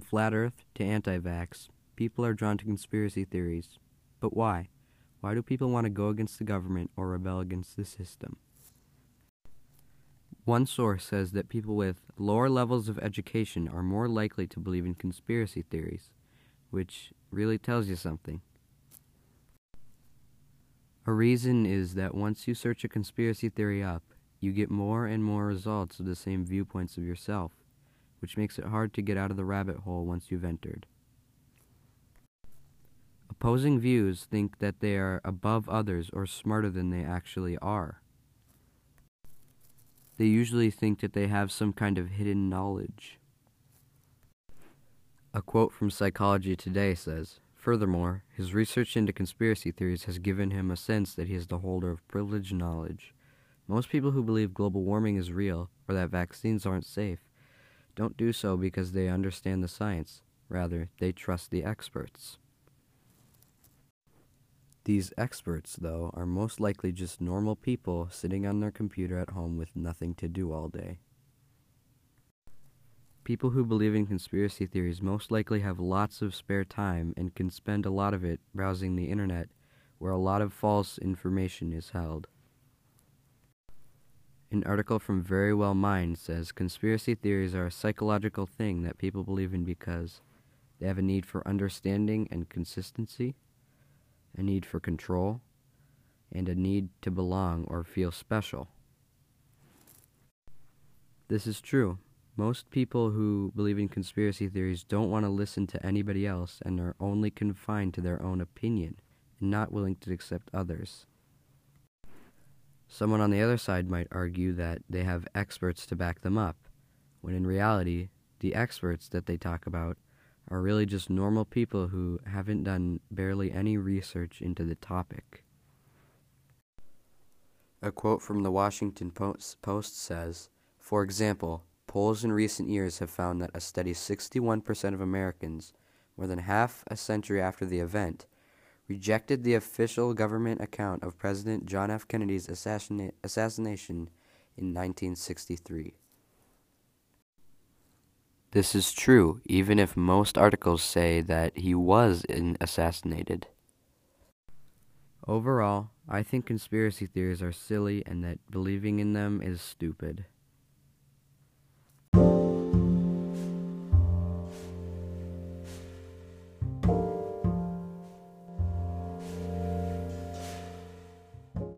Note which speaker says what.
Speaker 1: flat earth to anti vax, people are drawn to conspiracy theories. But why? Why do people want to go against the government or rebel against the system? One source says that people with lower levels of education are more likely to believe in conspiracy theories, which really tells you something. A reason is that once you search a conspiracy theory up, you get more and more results of the same viewpoints of yourself, which makes it hard to get out of the rabbit hole once you've entered. Opposing views think that they are above others or smarter than they actually are. They usually think that they have some kind of hidden knowledge. A quote from Psychology Today says Furthermore, his research into conspiracy theories has given him a sense that he is the holder of privileged knowledge. Most people who believe global warming is real or that vaccines aren't safe don't do so because they understand the science. Rather, they trust the experts. These experts, though, are most likely just normal people sitting on their computer at home with nothing to do all day. People who believe in conspiracy theories most likely have lots of spare time and can spend a lot of it browsing the internet, where a lot of false information is held. An article from Verywell Mind says conspiracy theories are a psychological thing that people believe in because they have a need for understanding and consistency a need for control, and a need to belong or feel special. This is true. Most people who believe in conspiracy theories don't want to listen to anybody else and are only confined to their own opinion and not willing to accept others. Someone on the other side might argue that they have experts to back them up, when in reality, the experts that they talk about are really just normal people who haven't done barely any research into the topic. A quote from the Washington Post says, For example, polls in recent years have found that a steady 61% of Americans, more than half a century after the event, rejected the official government account of President John F. Kennedy's assassina- assassination in 1963. This is true, even if most articles say that he was assassinated. Overall, I think conspiracy theories are silly and that believing in them is stupid.